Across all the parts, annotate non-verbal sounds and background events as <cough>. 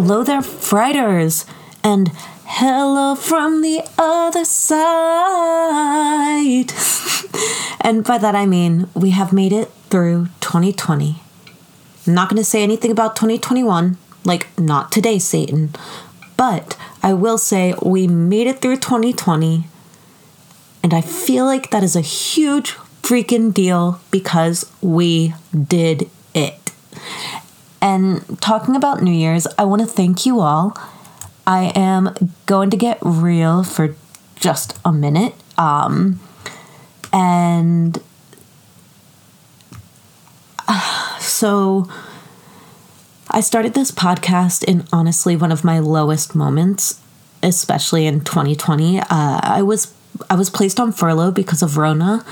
Hello there, Frighters! And hello from the other side! <laughs> and by that I mean we have made it through 2020. I'm not going to say anything about 2021, like, not today, Satan. But I will say we made it through 2020. And I feel like that is a huge freaking deal because we did it. And talking about New Year's, I want to thank you all. I am going to get real for just a minute. Um, and uh, <sighs> so I started this podcast in honestly one of my lowest moments, especially in 2020. Uh, I was I was placed on furlough because of Rona,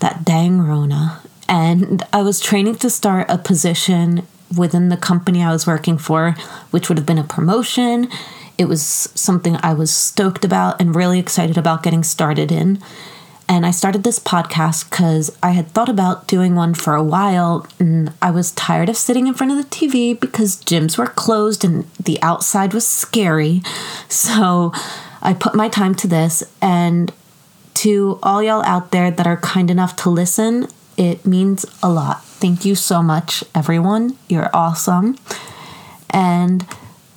that dang Rona, and I was training to start a position within the company I was working for, which would have been a promotion. It was something I was stoked about and really excited about getting started in. And I started this podcast because I had thought about doing one for a while and I was tired of sitting in front of the TV because gyms were closed and the outside was scary. <laughs> So I put my time to this. And to all y'all out there that are kind enough to listen, it means a lot. Thank you so much, everyone. You're awesome. And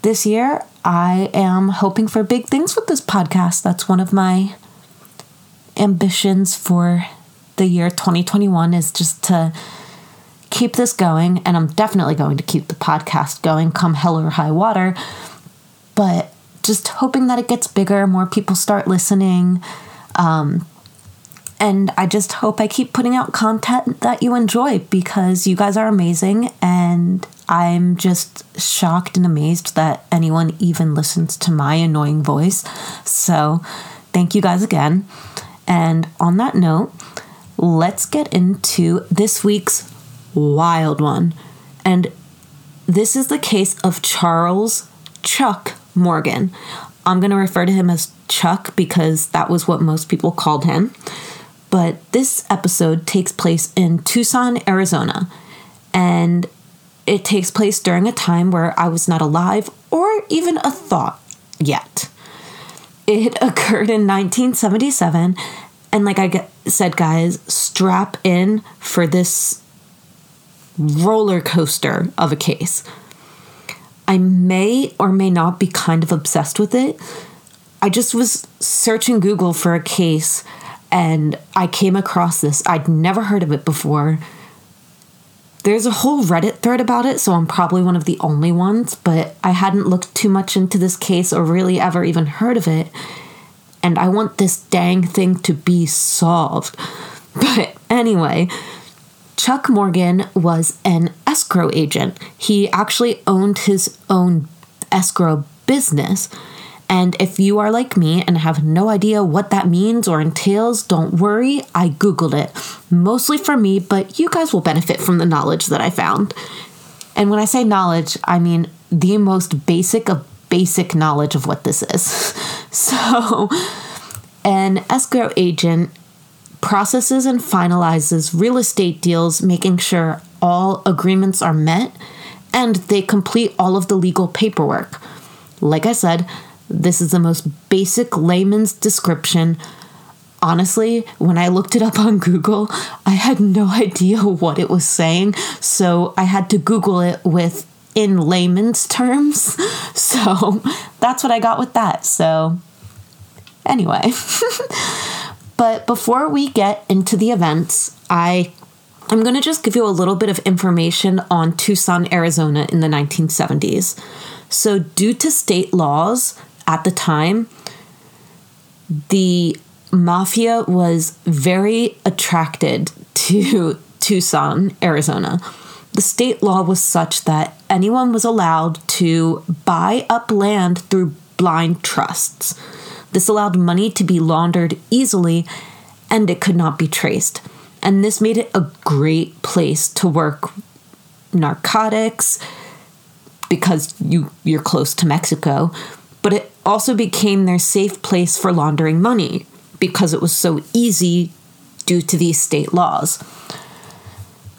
this year, I am hoping for big things with this podcast. That's one of my ambitions for the year 2021 is just to keep this going. And I'm definitely going to keep the podcast going come hell or high water. But just hoping that it gets bigger, more people start listening. Um, and I just hope I keep putting out content that you enjoy because you guys are amazing. And I'm just shocked and amazed that anyone even listens to my annoying voice. So thank you guys again. And on that note, let's get into this week's wild one. And this is the case of Charles Chuck Morgan. I'm going to refer to him as Chuck because that was what most people called him. But this episode takes place in Tucson, Arizona. And it takes place during a time where I was not alive or even a thought yet. It <laughs> occurred in 1977. And like I said, guys, strap in for this roller coaster of a case. I may or may not be kind of obsessed with it. I just was searching Google for a case and I came across this. I'd never heard of it before. There's a whole Reddit thread about it, so I'm probably one of the only ones, but I hadn't looked too much into this case or really ever even heard of it. And I want this dang thing to be solved. <laughs> But anyway, Chuck Morgan was an escrow agent. He actually owned his own escrow business. And if you are like me and have no idea what that means or entails, don't worry, I Googled it. Mostly for me, but you guys will benefit from the knowledge that I found. And when I say knowledge, I mean the most basic of basic knowledge of what this is. <laughs> So, an escrow agent processes and finalizes real estate deals, making sure all agreements are met and they complete all of the legal paperwork. Like I said, this is the most basic layman's description. Honestly, when I looked it up on Google, I had no idea what it was saying, so I had to Google it with in layman's terms. <laughs> So that's what I got with that. So, anyway. <laughs> but before we get into the events, I I'm going to just give you a little bit of information on Tucson, Arizona in the 1970s. So, due to state laws, at the time, the mafia was very attracted to <laughs> Tucson, Arizona. The state law was such that anyone was allowed to buy up land through blind trusts. This allowed money to be laundered easily and it could not be traced. And this made it a great place to work narcotics because you you're close to Mexico, but it also became their safe place for laundering money because it was so easy due to these state laws.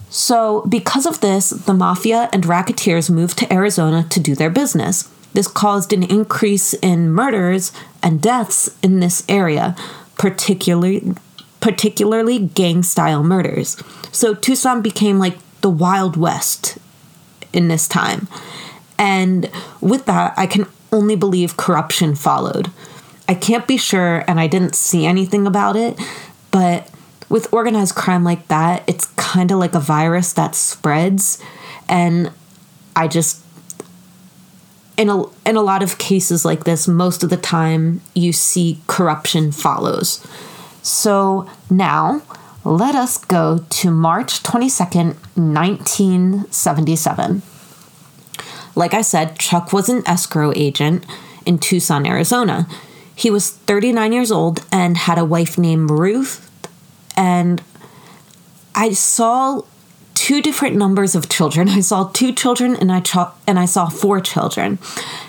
So, because of this, the mafia and racketeers moved to Arizona to do their business. This caused an increase in murders and deaths in this area, particularly particularly gang style murders. So Tucson became like the Wild West in this time. And with that, I can only believe corruption followed. I can't be sure, and I didn't see anything about it, but with organized crime like that, it's kind of like a virus that spreads. And I just, in a, in a lot of cases like this, most of the time you see corruption follows. So now let us go to March 22nd, 1977. Like I said, Chuck was an escrow agent in Tucson, Arizona. He was 39 years old and had a wife named Ruth. And I saw two different numbers of children. <laughs> I saw two children and I cho- and I saw four children.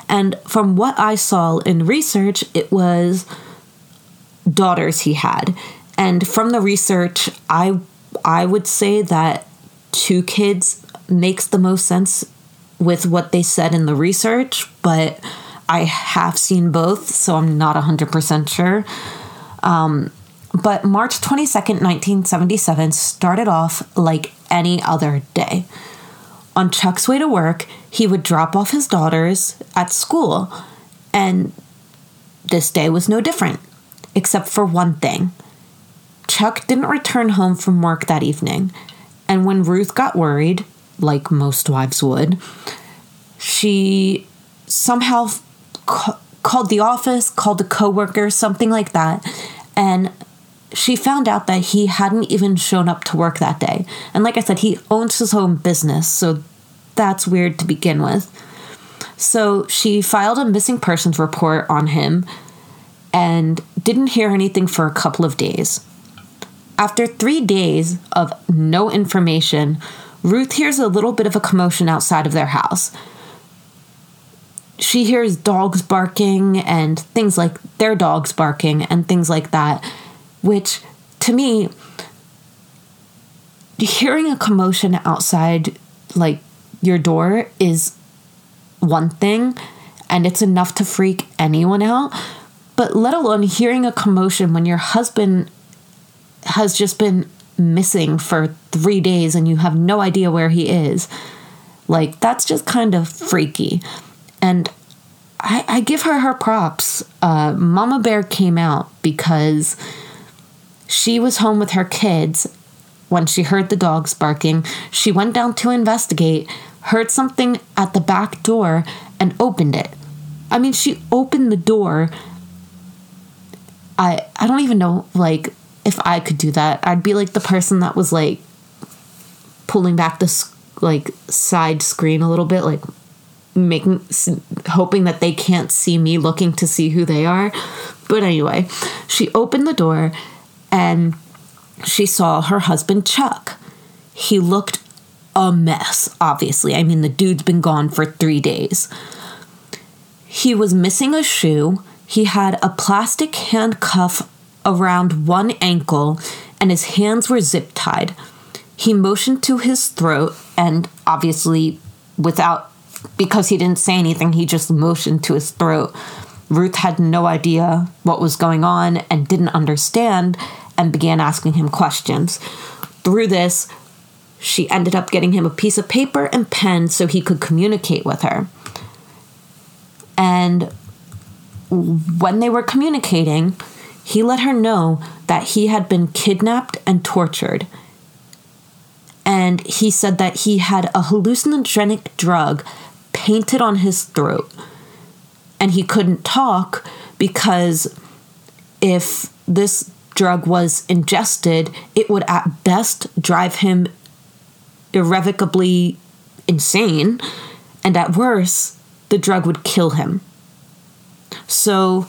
And from what I saw in research, it was daughters he had. And from the research, I I would say that two kids makes the most sense with what they said in the research, but I have seen both, so I'm not 100% sure. Um, but March 22nd, 1977 started off like any other day. On Chuck's way to work, he would drop off his daughters at school, and this day was no different, except for one thing. Chuck didn't return home from work that evening, and when Ruth got worried, like most wives would, she somehow ca- called the office, called a coworker, something like that, and she found out that he hadn't even shown up to work that day. And like I said, he owns his own business, so that's weird to begin with. So she filed a missing persons report on him and didn't hear anything for a couple of days. After three days of no information, Ruth hears a little bit of a commotion outside of their house. She hears dogs barking and things like their dogs barking and things like that, which to me, hearing a commotion outside like your door is one thing and it's enough to freak anyone out but let alone hearing a commotion when your husband has just been missing for three days and you have no idea where he is. Like, that's just kind of freaky. And I, I give her her props. Uh, Mama Bear came out because she was home with her kids when she heard the dogs barking. She went down to investigate, heard something at the back door, and opened it. I mean, she opened the door. I I don't even know like if I could do that, I'd be like the person that was like pulling back the like side screen a little bit, like making hoping that they can't see me looking to see who they are. But anyway, she opened the door and she saw her husband Chuck. He looked a mess, obviously. I mean, the dude's been gone for 3 days. He was missing a shoe. He had a plastic handcuff around one ankle and his hands were zip tied. He motioned to his throat and obviously, without, because he didn't say anything, he just motioned to his throat. Ruth had no idea what was going on and didn't understand and began asking him questions. Through this, she ended up getting him a piece of paper and pen so he could communicate with her. And when they were communicating, he let her know that he had been kidnapped and tortured. And he said that he had a hallucinogenic drug painted on his throat. And he couldn't talk because if this drug was ingested, it would at best drive him irrevocably insane. And at worst, the drug would kill him. So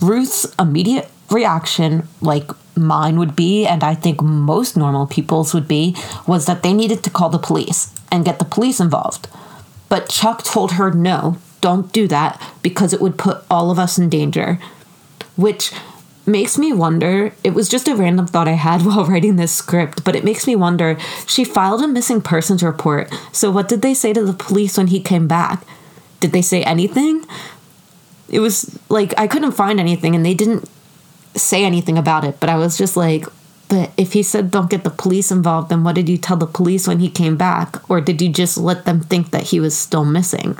Ruth's immediate reaction, like mine would be, and I think most normal people's would be, was that they needed to call the police and get the police involved. But Chuck told her, no, don't do that because it would put all of us in danger. Which makes me wonder it was just a random thought I had <laughs> while writing this script, but it makes me wonder she filed a missing persons report. So, what did they say to the police when he came back? Did they say anything? It was like I couldn't find anything and they didn't say anything about it, but I was just like, but if he said don't get the police involved, then what did you tell the police when he came back? Or did you just let them think that he was still missing?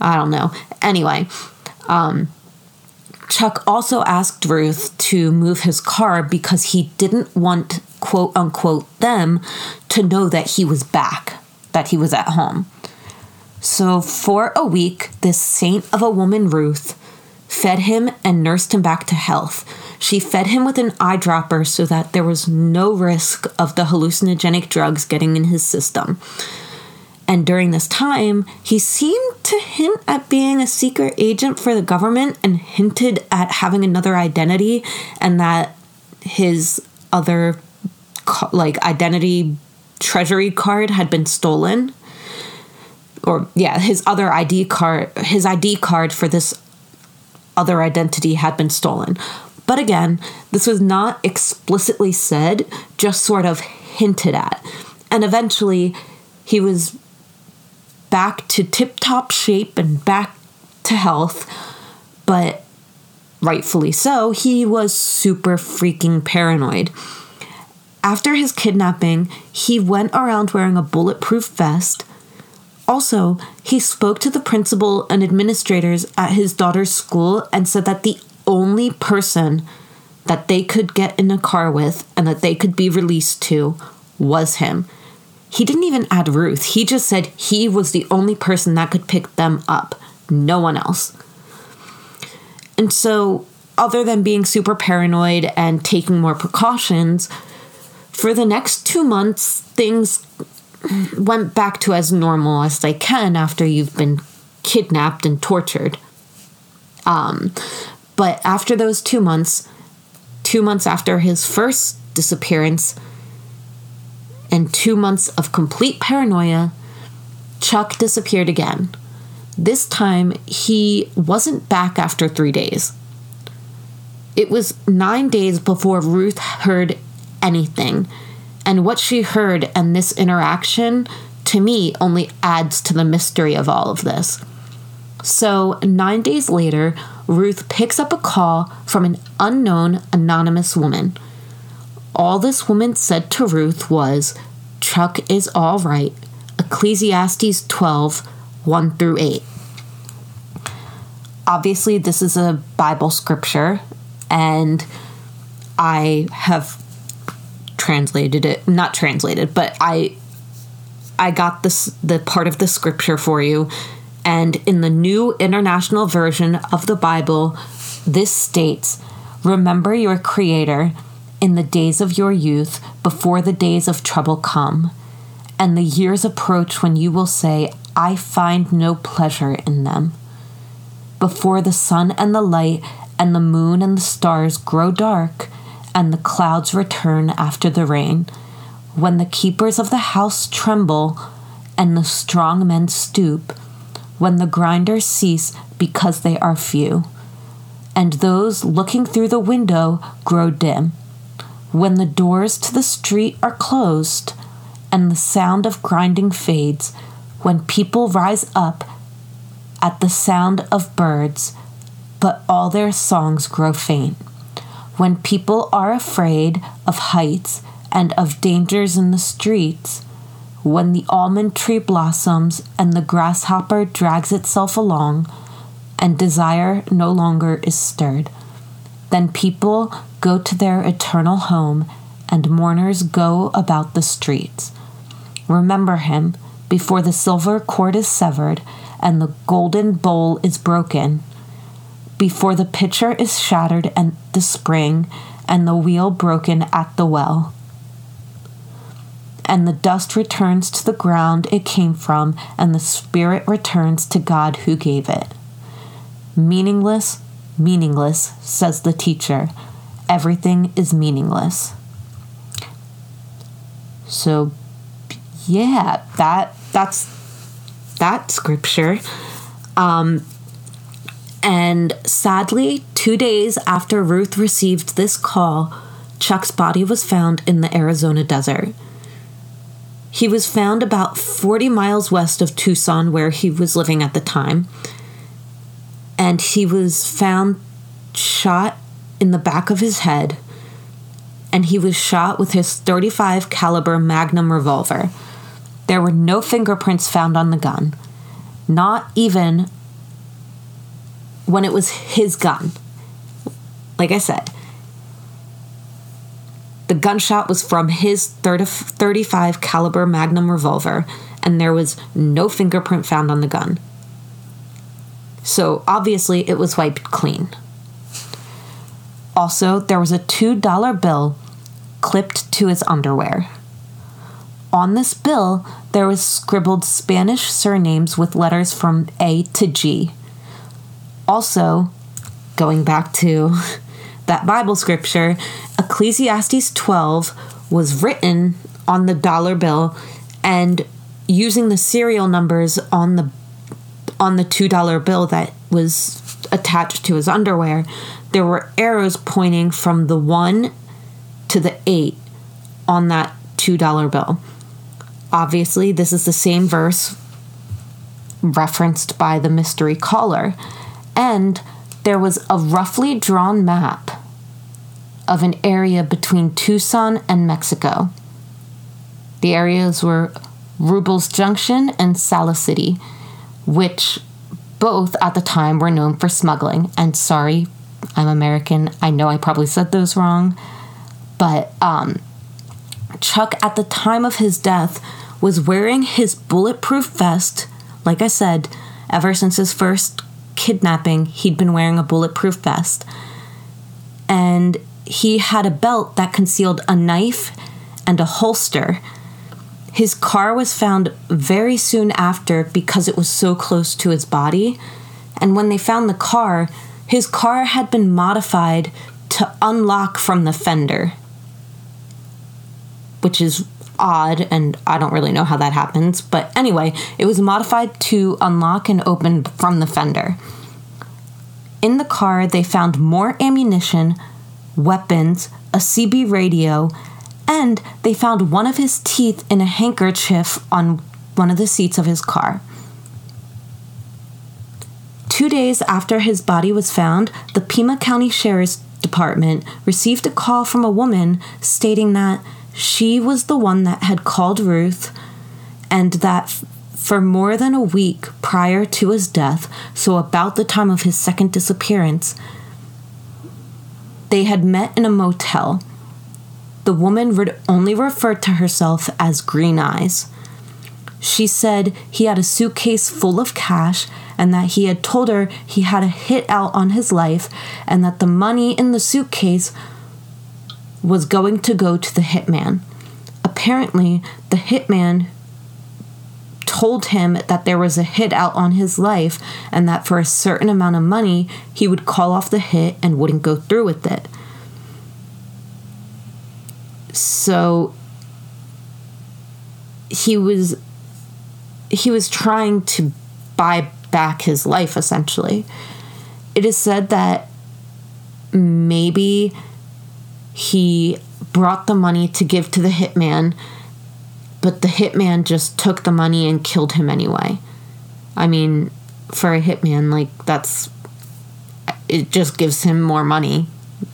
I don't know. Anyway, um, Chuck also asked Ruth to move his car because he didn't want, quote unquote, them to know that he was back, that he was at home. So, for a week, this saint of a woman, Ruth, fed him and nursed him back to health. She fed him with an eyedropper so that there was no risk of the hallucinogenic drugs getting in his system. And during this time, he seemed to hint at being a secret agent for the government and hinted at having another identity and that his other like identity treasury card had been stolen or yeah his other id card his id card for this other identity had been stolen but again this was not explicitly said just sort of hinted at and eventually he was back to tip top shape and back to health, but rightfully so, he was super freaking paranoid. After his kidnapping, he went around wearing a bulletproof vest. Also, he spoke to the principal and administrators at his daughter's school and said that the only person that they could get in a car with and that they could be released to was him. He didn't even add Ruth. He just said he was the only person that could pick them up, no one else. And so, other than being super paranoid and taking more precautions, for the next two months, things went back to as normal as they can after you've been kidnapped and tortured. Um, but after those two months, two months after his first disappearance, and two months of complete paranoia, Chuck disappeared again. This time, he wasn't back after three days. It was nine days before Ruth heard anything, and what she heard and this interaction, to me, only adds to the mystery of all of this. So, nine days later, Ruth picks up a call from an unknown anonymous woman. All this woman said to Ruth was, Chuck is all right. Ecclesiastes 12, 1 through 8. Obviously, this is a Bible scripture, and I have translated it, not translated, but I I got this the part of the scripture for you. And in the new international version of the Bible, this states, Remember your Creator in the days of your youth, before the days of trouble come, and the years approach when you will say, I find no pleasure in them. Before the sun and the light and the moon and the stars grow dark, and the clouds return after the rain, when the keepers of the house tremble, and the strong men stoop, when the grinders cease because they are few, and those looking through the window grow dim. When the doors to the street are closed and the sound of grinding fades, when people rise up at the sound of birds, but all their songs grow faint, when people are afraid of heights and of dangers in the streets, when the almond tree blossoms and the grasshopper drags itself along, and desire no longer is stirred, then people go to their eternal home, and mourners go about the streets. Remember him before the silver cord is severed and the golden bowl is broken, before the pitcher is shattered and the spring and the wheel broken at the well. And the dust returns to the ground it came from, and the spirit returns to God who gave it. Meaningless, meaningless, says the teacher everything is meaningless. So yeah, that that's that scripture. Um And sadly, two days after Ruth received this call, Chuck's body was found in the Arizona desert. He was found about 40 miles west of Tucson, where he was living at the time. And he was found shot in the back of his head. And he was shot with his 35 caliber Magnum revolver. There were no fingerprints found on the gun, not even when it was his gun. Like I said, the gunshot was from his 30, 35 caliber Magnum revolver, and there was no fingerprint found on the gun. So obviously, it was wiped clean. Also, there was a $2 bill clipped to his underwear. On this bill, there was scribbled Spanish surnames with letters from A to G. Also, going back to <laughs> that Bible scripture, Ecclesiastes 12 was written on the dollar bill and using the serial numbers on the on the $2 bill that was attached to his underwear, there were arrows pointing from the 1 to the 8 on that $2 bill. Obviously, this is the same verse referenced by the mystery caller, and there was a roughly drawn map of an area between Tucson and Mexico. The areas were Rubles Junction and Salis City, which both at the time were known for smuggling. And sorry, I'm American. I know I probably said those wrong. But um, Chuck, at the time of his death, was wearing his bulletproof vest. Like I said, ever since his first kidnapping, he'd been wearing a bulletproof vest. And he had a belt that concealed a knife and a holster. His car was found very soon after because it was so close to his body. And when they found the car, his car had been modified to unlock from the fender, which is odd, and I don't really know how that happens. But anyway, it was modified to unlock and open from the fender. In the car, they found more ammunition, weapons, a CB radio, and they found one of his teeth in a handkerchief on one of the seats of his car. Two days after his body was found, the Pima County Sheriff's Department received a call from a woman stating that she was the one that had called Ruth and that for more than a week prior to his death, so about the time of his second disappearance, they had met in a motel. The woman would only referred to herself as Green Eyes. She said he had a suitcase full of cash and that he had told her he had a hit out on his life and that the money in the suitcase was going to go to the hitman. Apparently, the hitman told him that there was a hit out on his life and that for a certain amount of money he would call off the hit and wouldn't go through with it. So he was he was trying to buy back his life essentially. It is said that maybe he brought the money to give to the hitman but the hitman just took the money and killed him anyway. I mean, for a hitman, like, that's. It just gives him more money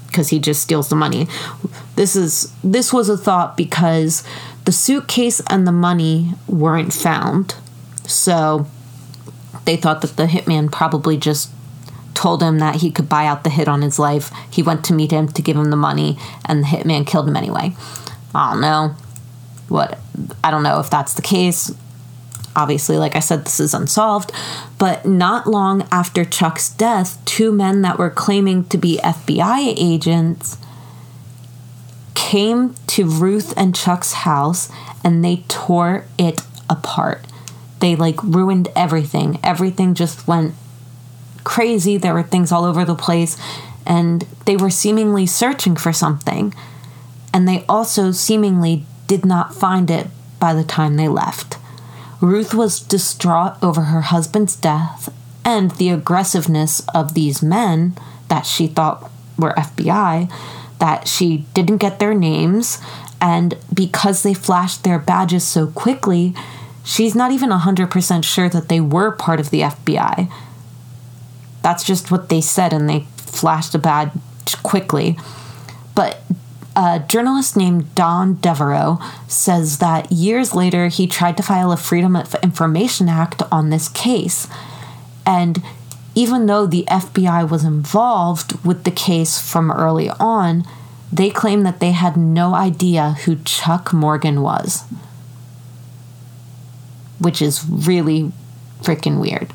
because he just steals the money. This is this was a thought because the suitcase and the money weren't found. So they thought that the hitman probably just told him that he could buy out the hit on his life. He went to meet him to give him the money and the hitman killed him anyway. I don't know what I don't know if that's the case. Obviously, like I said, this is unsolved. But not long after Chuck's death, two men that were claiming to be FBI agents came to Ruth and Chuck's house and they tore it apart. They like ruined everything. Everything just went crazy. There were things all over the place and they were seemingly searching for something. And they also seemingly did not find it by the time they left. Ruth was distraught over her husband's death and the aggressiveness of these men that she thought were FBI, that she didn't get their names, and because they flashed their badges so quickly, she's not even 100% sure that they were part of the FBI. That's just what they said, and they flashed a badge quickly. But a journalist named Don Devereaux says that years later he tried to file a Freedom of Information Act on this case. And even though the FBI was involved with the case from early on, they claim that they had no idea who Chuck Morgan was. Which is really freaking weird.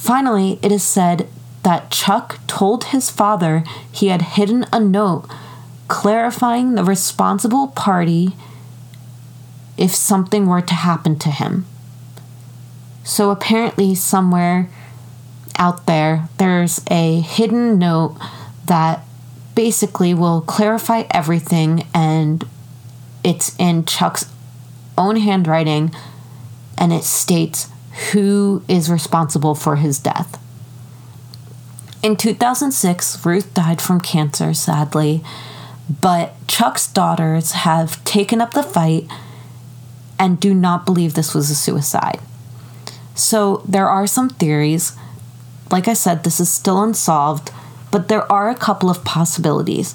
Finally, it is said that Chuck told his father he had hidden a note clarifying the responsible party if something were to happen to him. So apparently, somewhere out there, there's a hidden note that basically will clarify everything, and it's in Chuck's own handwriting, and it states who is responsible for his death. In 2006, Ruth died from cancer, sadly, but Chuck's daughters have taken up the fight and do not believe this was a suicide. So there are some theories. Like I said, this is still unsolved, but there are a couple of possibilities.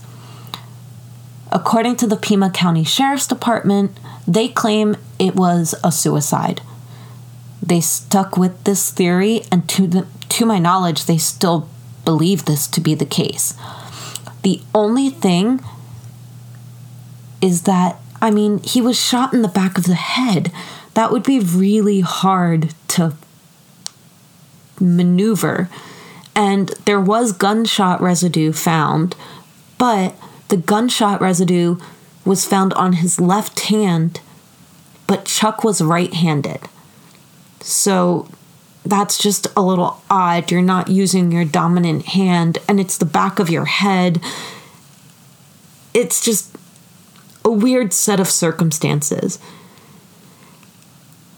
According to the Pima County Sheriff's Department, they claim it was a suicide. They stuck with this theory, and to, the, to my knowledge, they still believe this to be the case. The only thing is that, I mean, he was shot in the back of the head. That would be really hard to maneuver. And there was gunshot residue found, but the gunshot residue was found on his left hand, but Chuck was right handed. So that's just a little odd. You're not using your dominant hand, and it's the back of your head. It's just a weird set of circumstances.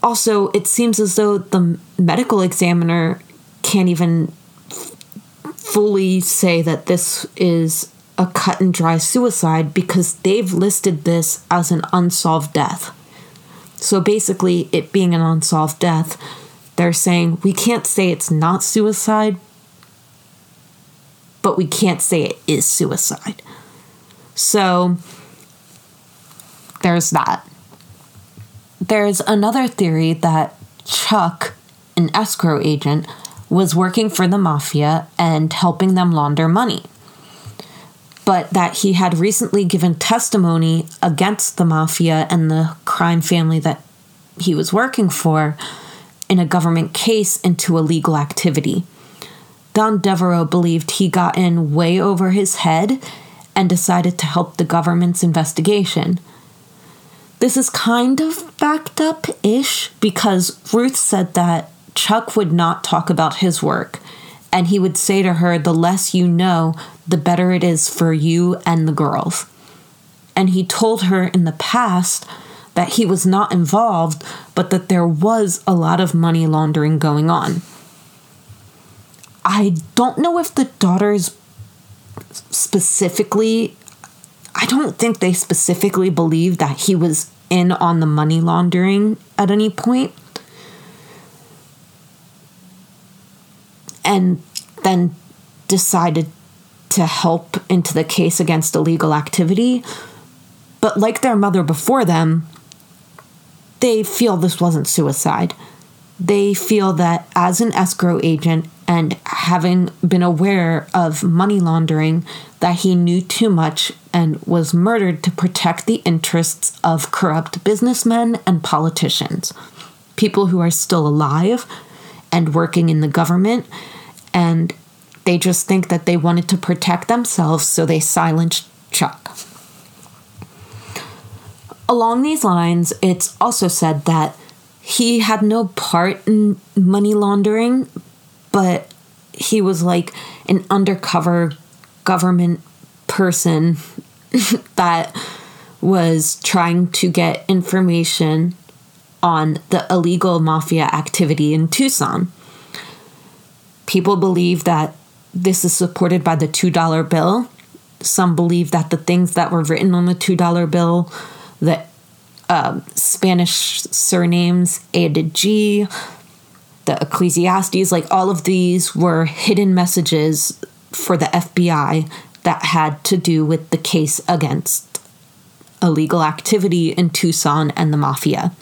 Also, it seems as though the medical examiner can't even fully say that this is a cut and dry suicide because they've listed this as an unsolved death. So basically, it being an unsolved death, they're saying we can't say it's not suicide, but we can't say it is suicide. So there's that. There's another theory that Chuck, an escrow agent, was working for the mafia and helping them launder money. But that he had recently given testimony against the mafia and the crime family that he was working for in a government case into illegal activity. Don Devereaux believed he got in way over his head and decided to help the government's investigation. This is kind of backed up ish because Ruth said that Chuck would not talk about his work, and he would say to her, The less you know, the better it is for you and the girls. And he told her in the past that he was not involved, but that there was a lot of money laundering going on. I don't know if the daughters specifically I don't think they specifically believed that he was in on the money laundering at any point. And then decided to help into the case against illegal activity. But like their mother before them, they feel this wasn't suicide. They feel that as an escrow agent and having been aware of money laundering, that he knew too much and was murdered to protect the interests of corrupt businessmen and politicians, people who are still alive and working in the government, and they just think that they wanted to protect themselves, so they silenced Chuck. Along these lines, it's also said that he had no part in money laundering, but he was like an undercover government person <laughs> that was trying to get information on the illegal mafia activity in Tucson. People believe that this is supported by the $2 bill. Some believe that the things that were written on the $2 bill, the uh, Spanish surnames A to G, the Ecclesiastes, like all of these were hidden messages for the FBI that had to do with the case against illegal activity in Tucson and the mafia.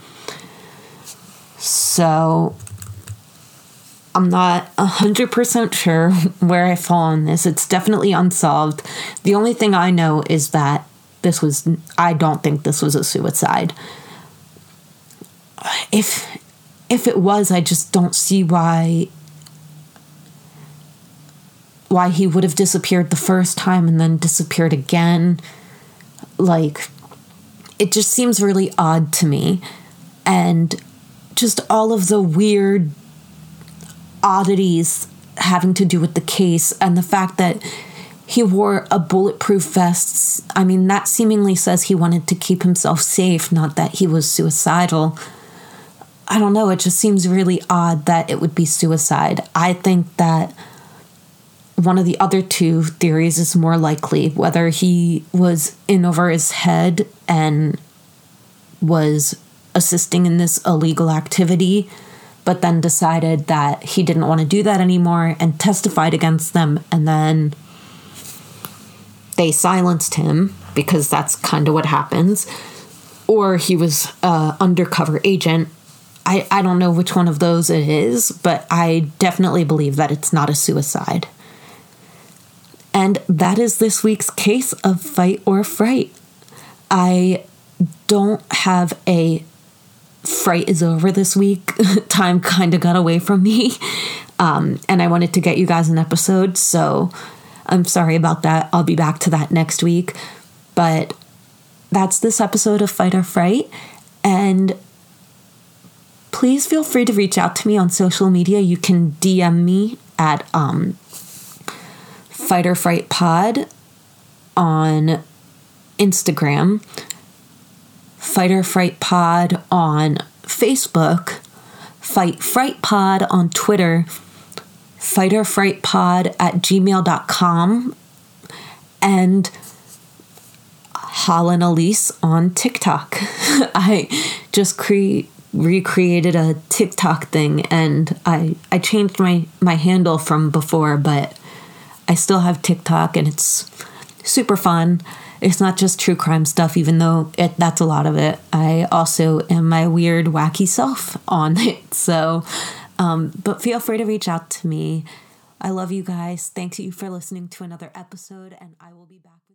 So I'm not 100% sure where I fall on this. It's definitely unsolved. The only thing I know is that this was, I don't think this was a suicide. If, if it was, I just don't see why why he would have disappeared the first time and then disappeared again. Like, it just seems really odd to me. And just all of the weird oddities having to do with the case and the fact that he wore a bulletproof vest. I mean, that seemingly says he wanted to keep himself safe, not that he was suicidal. I don't know, it just seems really odd that it would be suicide. I think that one of the other two theories is more likely whether he was in over his head and was assisting in this illegal activity, but then decided that he didn't want to do that anymore and testified against them. And then they silenced him because that's kind of what happens. Or he was an undercover agent. I, I don't know which one of those it is, but I definitely believe that it's not a suicide. And that is this week's case of Fight or Fright. I don't have a fright is over this week. <laughs> Time kind of got away from me. Um, and I wanted to get you guys an episode. So I'm sorry about that. I'll be back to that next week. But that's this episode of Fight or Fright. And please feel free to reach out to me on social media. You can DM me at um, Fight or Fright Pod on Instagram, Fight or Fright Pod on Facebook, Fight Fright Pod on Twitter, Fight or Fright Pod at gmail.com, and Holland Elise on TikTok. <laughs> I just cre- recreated a TikTok thing and I, I changed my, my handle from before, but I still have TikTok and it's super fun. It's not just true crime stuff, even though it, that's a lot of it. I also am my weird, wacky self on <laughs> it. So, um, but feel free to reach out to me. I love you guys. Thanks you for listening to another episode, and I will be back.